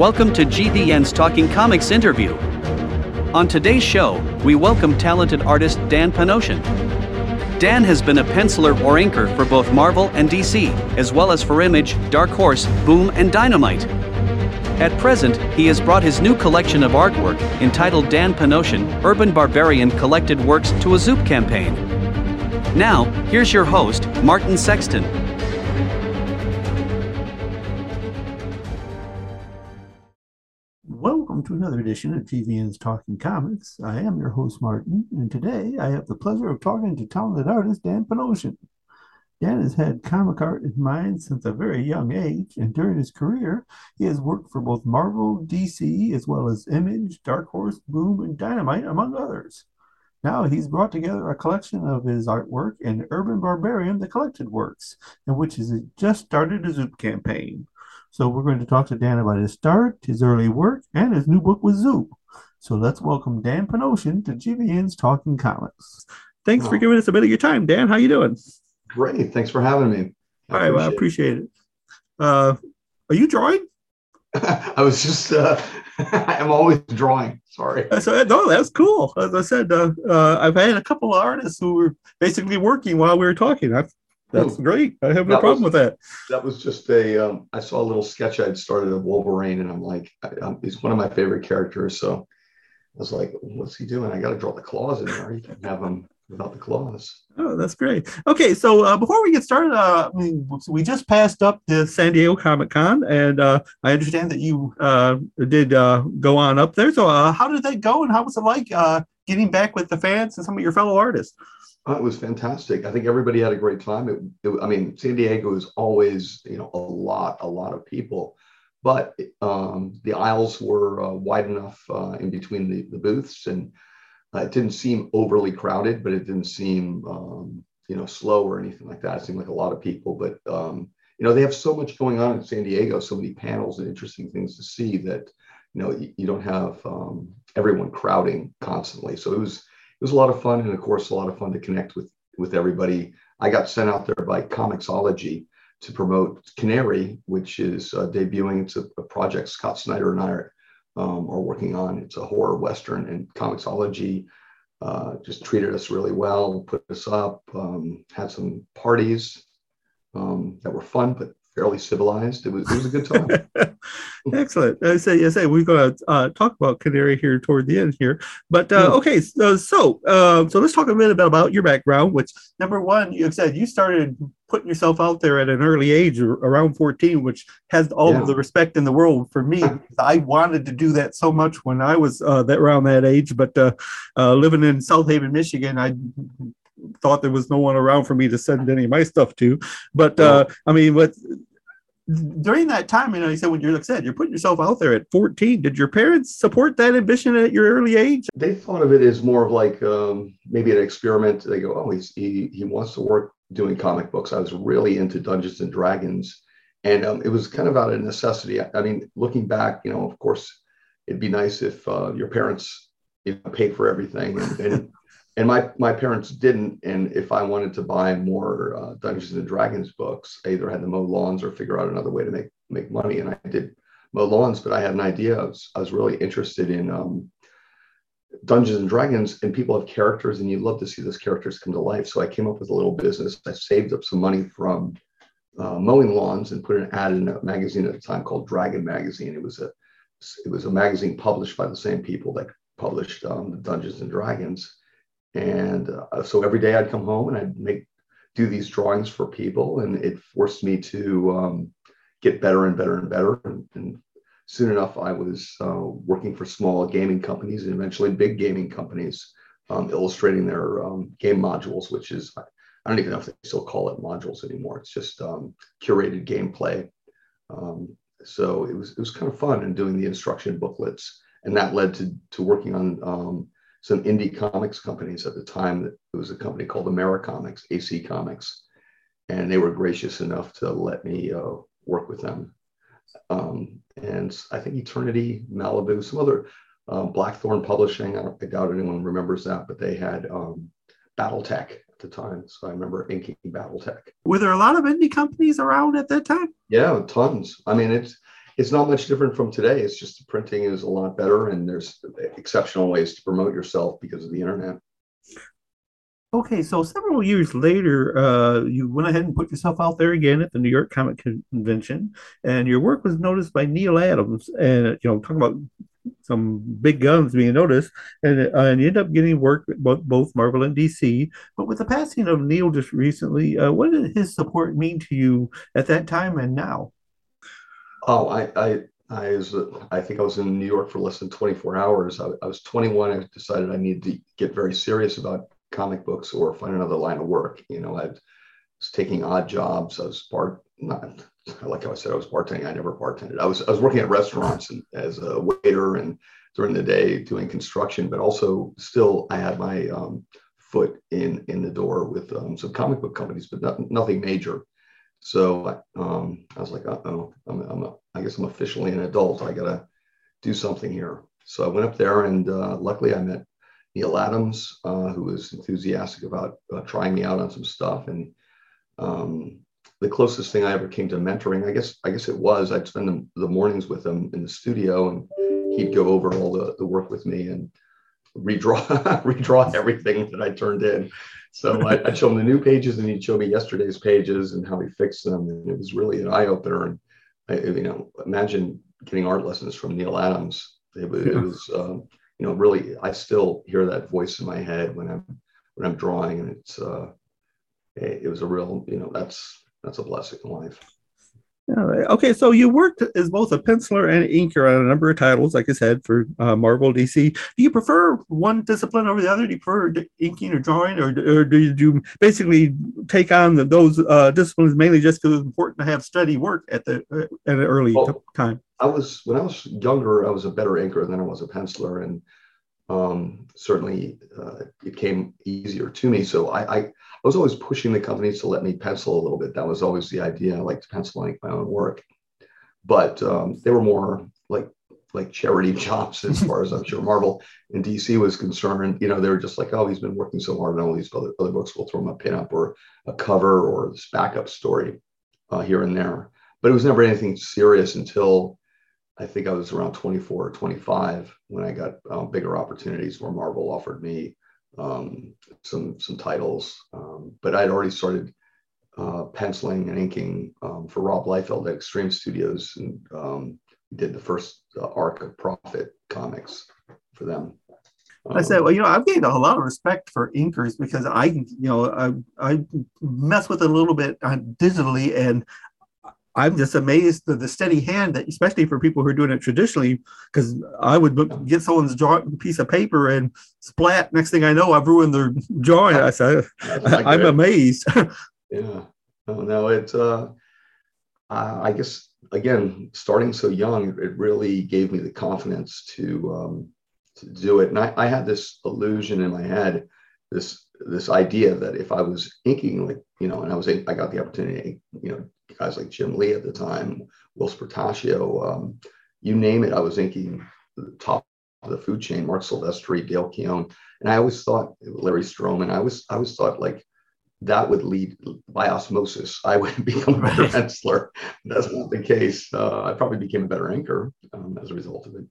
Welcome to GVN's Talking Comics interview. On today's show, we welcome talented artist Dan Panosian. Dan has been a penciler or inker for both Marvel and DC, as well as for Image, Dark Horse, Boom, and Dynamite. At present, he has brought his new collection of artwork, entitled Dan Panosian Urban Barbarian Collected Works to a Zoop campaign. Now, here's your host, Martin Sexton. To another edition of GVN's Talking Comics. I am your host, Martin, and today I have the pleasure of talking to talented artist Dan Panosian. Dan has had comic art in mind since a very young age, and during his career, he has worked for both Marvel, DC, as well as Image, Dark Horse, Boom, and Dynamite, among others. Now he's brought together a collection of his artwork in Urban Barbarian, the Collected Works, in which he just started a Zoop campaign. So we're going to talk to Dan about his start, his early work, and his new book with Zoop. So let's welcome Dan Panosian to GVN's Talking Comics. Thanks for giving us a bit of your time, Dan. How you doing? Great. Thanks for having me. I All right, well, I appreciate it. Uh, are you drawing? I was just, uh, I'm always drawing. Sorry. So, no, that's cool. As I said, uh, uh, I've had a couple of artists who were basically working while we were talking. I've, that's hmm. great. I have no that problem was, with that. That was just a. Um, I saw a little sketch I'd started of Wolverine, and I'm like, I, um, he's one of my favorite characters. So I was like, what's he doing? I got to draw the claws in there. You can have him without the claws. Oh, that's great. Okay, so uh, before we get started, uh, mean, we just passed up the San Diego Comic Con, and uh, I understand that you uh, did uh, go on up there. So, uh, how did that go, and how was it like getting back with the fans and some of your fellow artists? Oh, it was fantastic. I think everybody had a great time. It, it, I mean, San Diego is always, you know, a lot, a lot of people, but um, the aisles were uh, wide enough uh, in between the, the booths, and uh, it didn't seem overly crowded, but it didn't seem, um, you know, slow or anything like that. It seemed like a lot of people, but um, you know, they have so much going on in San Diego, so many panels and interesting things to see that, you know, you, you don't have um, everyone crowding constantly. So it was was a lot of fun and of course a lot of fun to connect with with everybody. I got sent out there by Comixology to promote canary which is uh, debuting. It's a, a, project scott snyder and i are, um, are working on. It's a horror western and Comixology uh, just treated us really well put us up um, had some parties um, that were fun but fairly civilized. It was it was a good time. Excellent. I say, I say we're going to uh, talk about Canary here toward the end here, but uh, okay. So so uh, so let's talk a bit about, about your background. Which number one, you said you started putting yourself out there at an early age, around fourteen, which has all yeah. of the respect in the world for me. I wanted to do that so much when I was uh, that around that age, but uh, uh, living in South Haven, Michigan, I thought there was no one around for me to send any of my stuff to. But uh, I mean, but during that time, you know, you said when you're like I said, you're putting yourself out there at 14. Did your parents support that ambition at your early age? They thought of it as more of like um, maybe an experiment. They go, oh, he's, he he wants to work doing comic books. I was really into Dungeons and Dragons, and um, it was kind of out of necessity. I, I, mean, looking back, you know, of course, it'd be nice if uh, your parents you know, paid for everything and, and and my my parents didn't. And if I wanted to buy more uh, Dungeons and Dragons books, I either had to mow lawns or figure out another way to make make money. And I did mow lawns, but I had an idea. I was, I was really interested in um, Dungeons and Dragons, and people have characters, and you love to see those characters come to life. So I came up with a little business. I saved up some money from uh, mowing lawns and put an ad in a magazine at the time called Dragon Magazine. It was a it was a magazine published by the same people that published um, Dungeons and Dragons. And uh, so every day I'd come home and I'd make do these drawings for people, and it forced me to um, get better and better and better. And, and soon enough, I was uh, working for small gaming companies and eventually big gaming companies, um, illustrating their um, game modules, which is I don't even know if they still call it modules anymore. It's just um, curated gameplay. Um, so it was it was kind of fun and doing the instruction booklets, and that led to to working on um, some indie comics companies at the time. That it was a company called Americomics, AC Comics, and they were gracious enough to let me uh, work with them. Um, and I think Eternity, Malibu, some other um, Blackthorn Publishing. I, I, doubt anyone remembers that, but they had um, BattleTech at the time. So I remember inking BattleTech. Were there a lot of indie companies around at that time? Yeah, tons. I mean, it's it's not much different from today. It's just the printing is a lot better, and there's exceptional ways to promote yourself because of the internet. Okay, so several years later, uh, you went ahead and put yourself out there again at the New York Comic Convention, and your work was noticed by Neal Adams. And you know, talking about some big guns being noticed, and, uh, and you end up getting work both, both Marvel and DC. But with the passing of Neal just recently, uh, what did his support mean to you at that time and now? Oh, I, I, I was, I think I was in New York for less than 24 hours. I, I was 21. I decided I needed to get very serious about comic books or find another line of work. You know, I was taking odd jobs. I was part not like I said, I was bartending. I never bartended. I was I was working at restaurants and as a waiter and during the day doing construction, but also still I had my um, foot in in the door with um, some comic book companies, but not, nothing major. So um, I was like, oh, I'm, I'm guess I'm officially an adult. I gotta do something here. So I went up there, and uh, luckily I met Neal Adams, uh, who was enthusiastic about uh, trying me out on some stuff, and um, the closest thing I ever came to mentoring, I guess, I guess it was I'd spend the, the mornings with him in the studio and he'd go over all the, the work with me and redraw, redraw everything that I turned in. So I, would show him the new pages and he showed me yesterday's pages and how he fixed them. And it was really an eye opener. And I, you know, imagine getting art lessons from Neal Adams. It was, yeah. it was um, you know, really, I still hear that voice in my head when I'm, when I'm drawing and it's, uh, it, it was a real, you know, that's, that's a blessing in life. Okay, so you worked as both a penciler and inker on a number of titles, like I said, for uh, Marvel, DC. Do you prefer one discipline over the other? Do you prefer inking or drawing, or, or do you basically take on the, those uh, disciplines mainly just because it's important to have steady work at the uh, at an early well, time? I was when I was younger, I was a better inker than I was a penciler, and um, certainly uh, it came easier to me. So I, I I was always pushing the companies to let me pencil a little bit. That was always the idea. I liked to pencil my own work, but um, they were more like like charity jobs as far as I'm sure Marvel and DC was concerned. You know, they were just like, oh, he's been working so hard on all these other, other books. We'll throw him a pinup or a cover or this backup story uh, here and there. But it was never anything serious until I think I was around 24 or 25 when I got um, bigger opportunities where Marvel offered me um, some some titles, um, but I'd already started uh, penciling and inking um, for Rob Liefeld at Extreme Studios, and um, did the first uh, arc of Prophet comics for them. I said, well, you know, I've gained a lot of respect for inkers because I, you know, I, I mess with it a little bit uh, digitally, and I'm just amazed at the steady hand that, especially for people who are doing it traditionally, because I would get someone's draw, piece of paper and splat. Next thing I know, I've ruined their drawing. I said, I'm amazed. yeah. Oh, no, it's, uh, I guess, again, starting so young, it really gave me the confidence to, um, to do it. And I, I had this illusion in my head, this, this idea that if I was inking, like, you know, and I was, I got the opportunity, you know, guys like Jim Lee at the time, Whilce Portacio, um, you name it, I was inking the top of the food chain, Marc Silvestri, Dale Keown. And I always thought Larry Stroman, I always, I always thought like that would lead by osmosis. I would become a better penciler. That's not the case. Uh, I probably became a better inker um, as a result of it.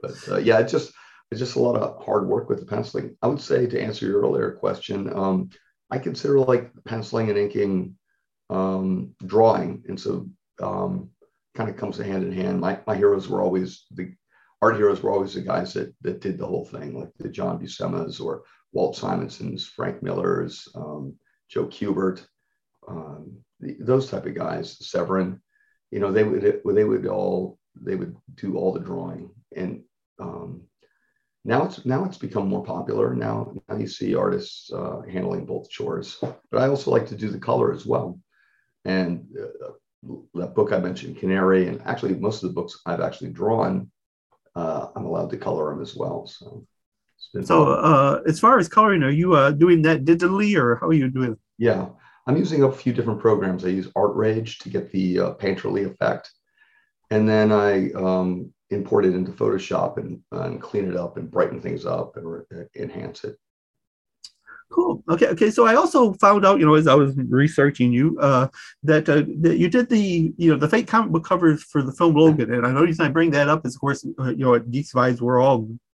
But uh, yeah, it's just it's just a lot of hard work with the penciling. I would say to answer your earlier question, um, I consider like penciling and inking um, drawing, and so um, kind of comes hand in hand. My my heroes were always the art heroes were always the guys that that did the whole thing, like the John Buscema's or Walt Simonson's, Frank Miller's, um, Joe Kubert, um, the, those type of guys, Severin. You know, they would they would all they would do all the drawing, and um, now it's now it's become more popular. Now now you see artists uh, handling both chores, but I also like to do the color as well. And uh, that book I mentioned, Canary, and actually most of the books I've actually drawn, uh, I'm allowed to color them as well. So, so uh, as far as coloring, are you uh, doing that digitally, or how are you doing? Yeah, I'm using a few different programs. I use ArtRage to get the uh, painterly effect, and then I um, import it into Photoshop and, and clean it up and brighten things up and re- enhance it. Cool. Okay. Okay. So I also found out, you know, as I was researching you, uh, that uh, that you did the, you know, the fake comic book covers for the film Logan, and I know reason I bring that up is, of course, uh, you know, at Geeks Vibes, we're all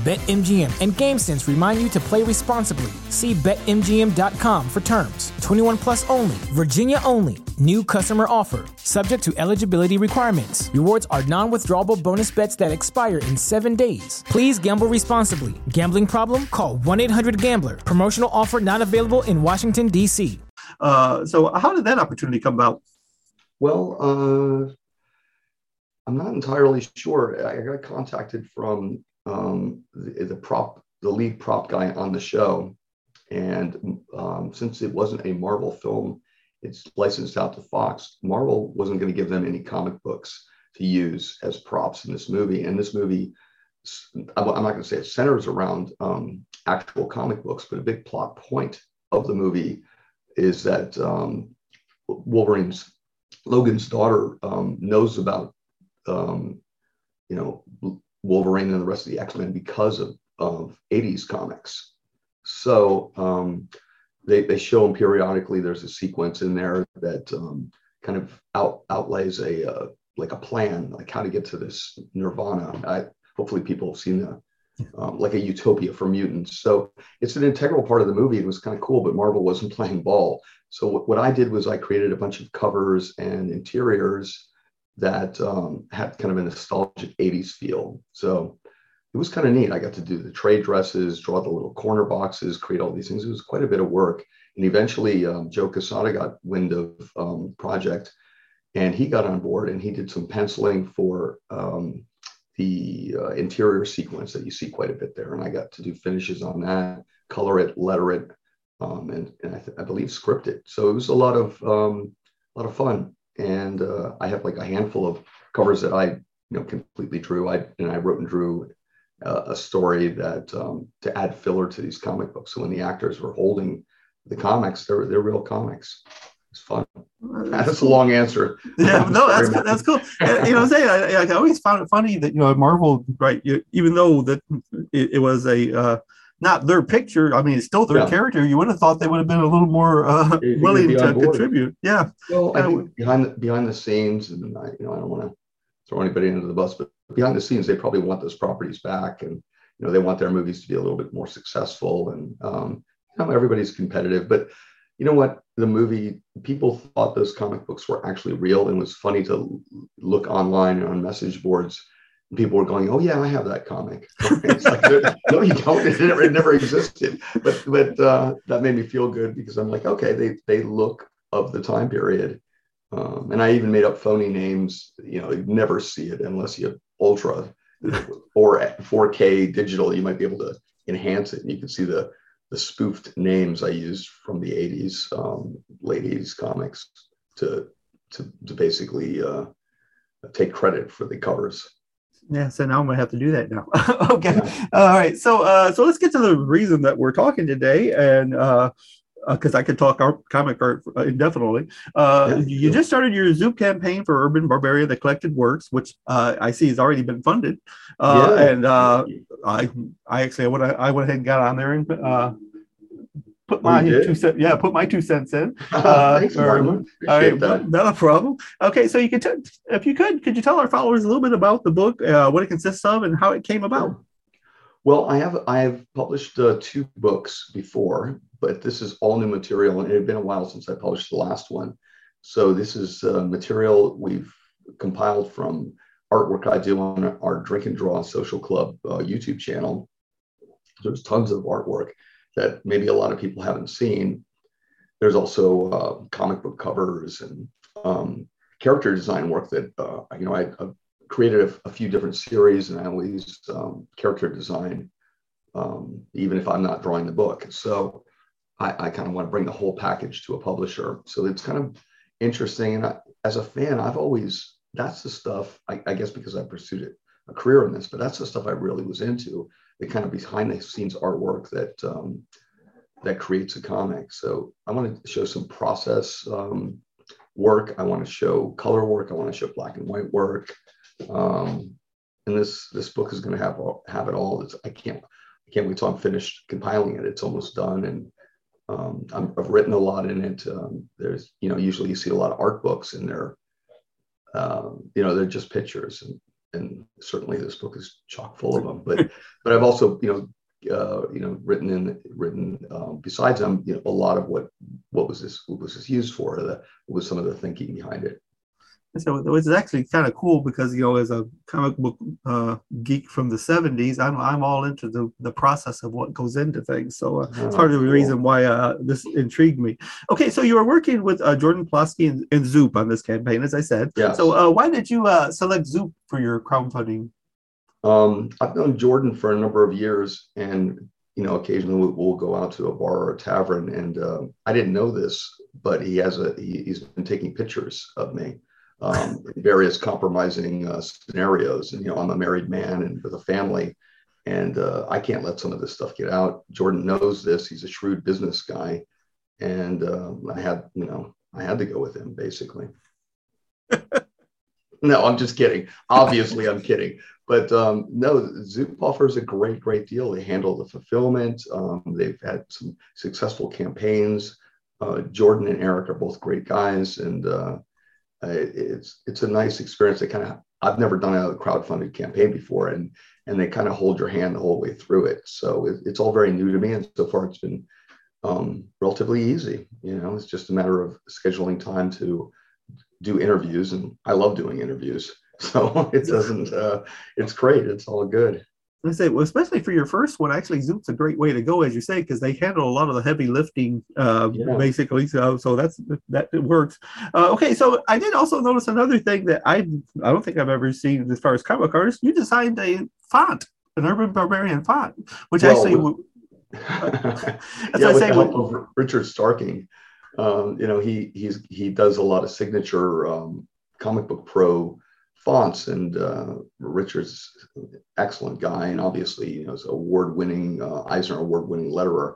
BetMGM and GameSense remind you to play responsibly. See BetMGM.com for terms. 21 plus only, Virginia only. New customer offer, subject to eligibility requirements. Rewards are non withdrawable bonus bets that expire in seven days. Please gamble responsibly. Gambling problem? Call 1 800 Gambler. Promotional offer not available in Washington, D.C. Uh, so, how did that opportunity come about? Well, uh, I'm not entirely sure. I got contacted from um, the, the, prop, the lead prop guy on the show. And um, since it wasn't a Marvel film, it's licensed out to Fox. Marvel wasn't going to give them any comic books to use as props in this movie. And this movie, I'm not going to say it centers around um, actual comic books, but a big plot point of the movie is that um, Wolverine's Logan's daughter um, knows about um, you know Wolverine and the rest of the X Men because of, of 80s comics. So um, they, they show them periodically. There's a sequence in there that um, kind of out, outlays a uh, like a plan, like how to get to this nirvana. I, hopefully, people have seen that. um, like a utopia for mutants. So it's an integral part of the movie. It was kind of cool, but Marvel wasn't playing ball. So what, what I did was I created a bunch of covers and interiors that um, had kind of a nostalgic 80s feel. So it was kind of neat. I got to do the trade dresses, draw the little corner boxes, create all these things. It was quite a bit of work. And eventually, um, Joe Quesada got wind of um, project, and he got on board and he did some penciling for um, the uh, interior sequence that you see quite a bit there. And I got to do finishes on that, color it, letter it, um, and, and I, th- I, believe script it. So it was a lot of um, a lot of fun and uh, I have like a handful of covers that I you know completely drew. I and I wrote and drew uh, a story that um, to add filler to these comic books. So when the actors were holding the comics, they're they're real comics. It's fun. That's a long answer. Yeah, no, that's that's cool. And, you know, I'm saying I, I, always found it funny that you know Marvel, right? You, even though that it, it was a uh, not their picture. I mean, it's still their yeah. character. You would have thought they would have been a little more uh, willing to contribute. Yeah. Well, I think behind the, behind the scenes, and I, you know, I don't want to throw anybody under the bus, but behind the scenes, they probably want those properties back, and you know, they want their movies to be a little bit more successful. And um, you know, everybody's competitive, but you know what? The movie people thought those comic books were actually real, and it was funny to look online and on message boards people were going, "Oh yeah, I have that comic." no, you don't. It never, it never existed. But but uh, that made me feel good because I'm like, okay, they they look of the time period, um, and I even made up phony names. You know, you never see it unless you ultra or 4K digital. You might be able to enhance it, and you can see the the spoofed names I used from the 80s, um, late 80s comics to to to basically. Uh, take credit for the covers. Yeah, so now I'm gonna have to do that now. okay, all right. So, uh, so let's get to the reason that we're talking today, and uh, because uh, I could talk art, comic art indefinitely. Uh, yeah, you just started your Zoop campaign for Urban Barbarian: The Collected Works, which uh, I see has already been funded. Uh, yeah. And uh, I, I actually I went, I went ahead and got on there and uh, put my two cents. Yeah, put my two cents in. Thanks, or, all right, not a problem. Okay, so you could, t- if you could, could you tell our followers a little bit about the book, uh, what it consists of, and how it came about? Well, I have I have published two books before but this is all new material and it had been a while since I published the last one. So this is uh, material we've compiled from artwork I do on our Drink and Draw Social Club uh, YouTube channel. There's tons of artwork that maybe a lot of people haven't seen. There's also uh, comic book covers and um, character design work that uh, you know I, have created a, a, few different series, and I always um, character design um, even if I'm not drawing the book. So I, I kind of want to bring the whole package to a publisher. So it's kind of interesting. And I, as a fan, I've always, that's the stuff, I, I guess because I pursued it, a career in this, but that's the stuff I really was into, the kind of behind the scenes artwork that, um, that creates a comic. So I want to show some process um, work. I want to show color work. I want to show black and white work. Um, and this this book is going to have have it all. It's, I can't I can't wait till I'm finished compiling it. It's almost done, and um, i have written a lot in it. Um, there's, you know, usually you see a lot of art books in there. Um, you know, they're just pictures, and, and certainly this book is chock full of them. But but I've also, you know, uh, you know, written in written um, besides them, you know, a lot of what what was this what was this used for? The, what was some of the thinking behind it? So it was actually kind of cool because you know as a comic book uh, geek from the 70s i'm, I'm all into the, the process of what goes into things. So uh, oh, it's part of the cool. reason why uh, this intrigued me. Okay so you were working with uh, jordan Plosky and, and, zoop on this campaign as i said. Yes. so uh, why did you uh, select zoop for your crowdfunding? Um, i've known jordan for a number of years and you know occasionally we'll, we'll go out to a bar or a tavern and i didn't know this but he has a he, he's been taking pictures of me um, various compromising uh, scenarios. And, you know, I'm a married man and with a family, and uh, I can't let some of this stuff get out. Jordan knows this. He's a shrewd business guy. And uh, I had, you know, I had to go with him basically. no, I'm just kidding. Obviously, I'm kidding. But um, no, Zoop offers a great, great deal. They handle the fulfillment. Um, they've had some successful campaigns. Uh, Jordan and Eric are both great guys, and uh, it's it's a nice experience. They kind of I've never done a crowdfunded campaign before, and and they kind of hold your hand the whole way through it. So it, it's all very new to me, and so far it's been um, relatively easy. You know, it's just a matter of scheduling time to do interviews, and I love doing interviews. So it doesn't. Uh, it's great. It's all good. I say, well, especially for your first one, actually, Zoop's a great way to go, as you say, because they handle a lot of the heavy lifting, uh, yeah. basically. So, so that's that it works. Uh, okay, so I did also notice another thing that I I don't think I've ever seen as far as comic artists. You designed a font, an Urban Barbarian font, which well, actually. With, yeah, with the help of Richard Starkings, um, you know, he he's he does a lot of signature um, comic book pro fonts and uh, richard's excellent guy and obviously you know award-winning uh, eisner award-winning letterer.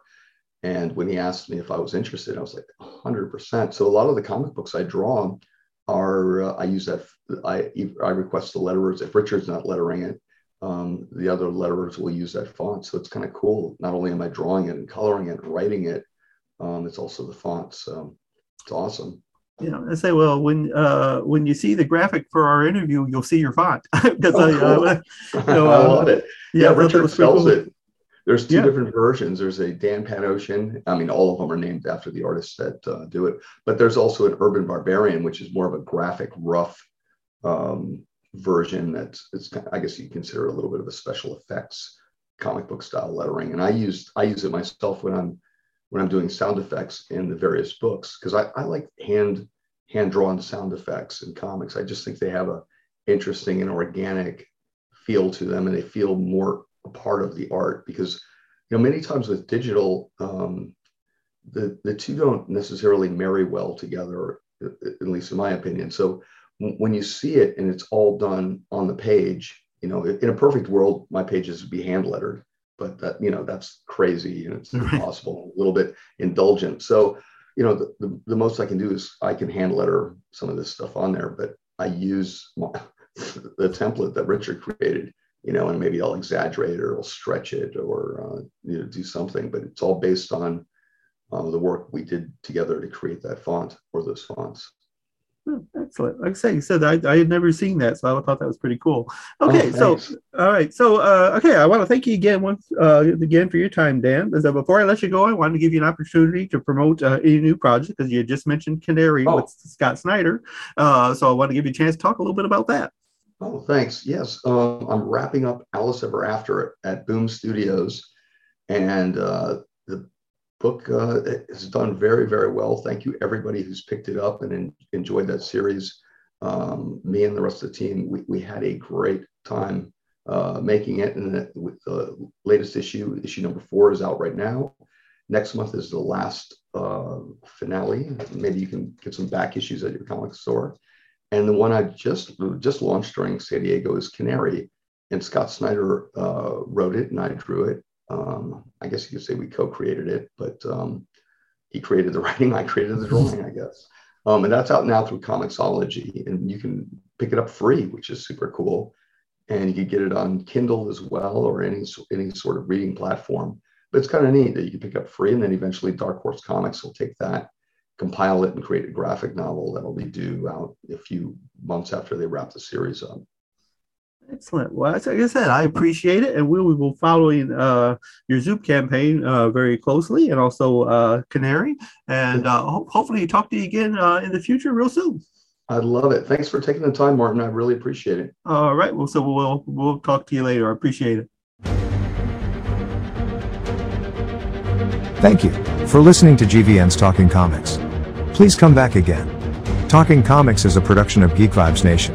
And when he asked me if i was interested i was like 100% so a lot of the comic books i draw are uh, i use that i i request the letterers. If richard's not lettering it um, the other letterers will use that font. So it's kind of cool. Not only am i drawing it and coloring it and writing it um, it's also the font. So it's awesome you know, I say, well, when uh, when you see the graphic for our interview, you'll see your font because oh, cool. I, uh, you know, I love it. Yeah, yeah Richard spells cool. it. There's two yeah. different versions. There's a Dan Panosian. I mean, all of them are named after the artists that uh, do it. But there's also an Urban Barbarian, which is more of a graphic, rough um, version. That's it's I guess you consider a little bit of a special effects comic book style lettering. And I use I use it myself when I'm when I'm doing sound effects in the various books because I, I like hand hand drawn sound effects in comics. I just think they have a interesting and organic feel to them, and they feel more a part of the art because you know many times with digital um, the the two don't necessarily marry well together at least in my opinion so when you see it and it's all done on the page, you know, in a perfect world, my pages would be hand lettered, but that, you know, that's crazy and it's impossible, a little bit indulgent. So, you know, the, the, the, most I can do is I can hand letter some of this stuff on there, but I use my, the template that Richard created, you know, and maybe I'll exaggerate or I'll stretch it or, uh, you know, do something, but it's all based on uh, the work we did together to create that font or those fonts. Oh, excellent. Like I say, you said I, I had never seen that, so I thought that was pretty cool. Okay, oh, so all right, so uh, okay, I want to thank you again once uh, again for your time, Dan. Uh, before I let you go, I wanted to give you an opportunity to promote uh, any new project because you just mentioned Canary oh. with Scott Snyder. Uh, so I want to give you a chance to talk a little bit about that. Oh, thanks. Yes, um, I'm wrapping up Alice Ever After at Boom Studios, and uh, the book uh, has done very, very well. Thank you, everybody who's picked it up and in, enjoyed that series. Um, me and the rest of the team, we, we had a great time uh, making it. And the, with the latest issue, issue number four, is out right now. Next month is the last uh, finale. Maybe you can get some back issues at your comic store. And the one I just just launched during San Diego is Canary, and Scott Snyder uh, wrote it and I drew it. Um, I guess you could say we co-created it, but um, he created the writing, I created the drawing, I guess. Um, and that's out now through Comixology, and you can pick it up free, which is super cool. And you can get it on Kindle as well, or any any sort of reading platform. But it's kind of neat that you can pick up free, and then eventually Dark Horse Comics will take that, compile it, and create a graphic novel that'll be due out a few months after they wrap the series up. Excellent. Well, like I said, I appreciate it, and we, will be following uh, your Zoop campaign uh, very closely, and also uh, Canary, and uh, ho- hopefully talk to you again uh, in the future real soon. I love it. Thanks for taking the time, Martin. I really appreciate it. All right. Well, so we'll we'll talk to you later. I appreciate it. Thank you for listening to GVN's Talking Comics. Please come back again. Talking Comics is a production of Geek Vibes Nation.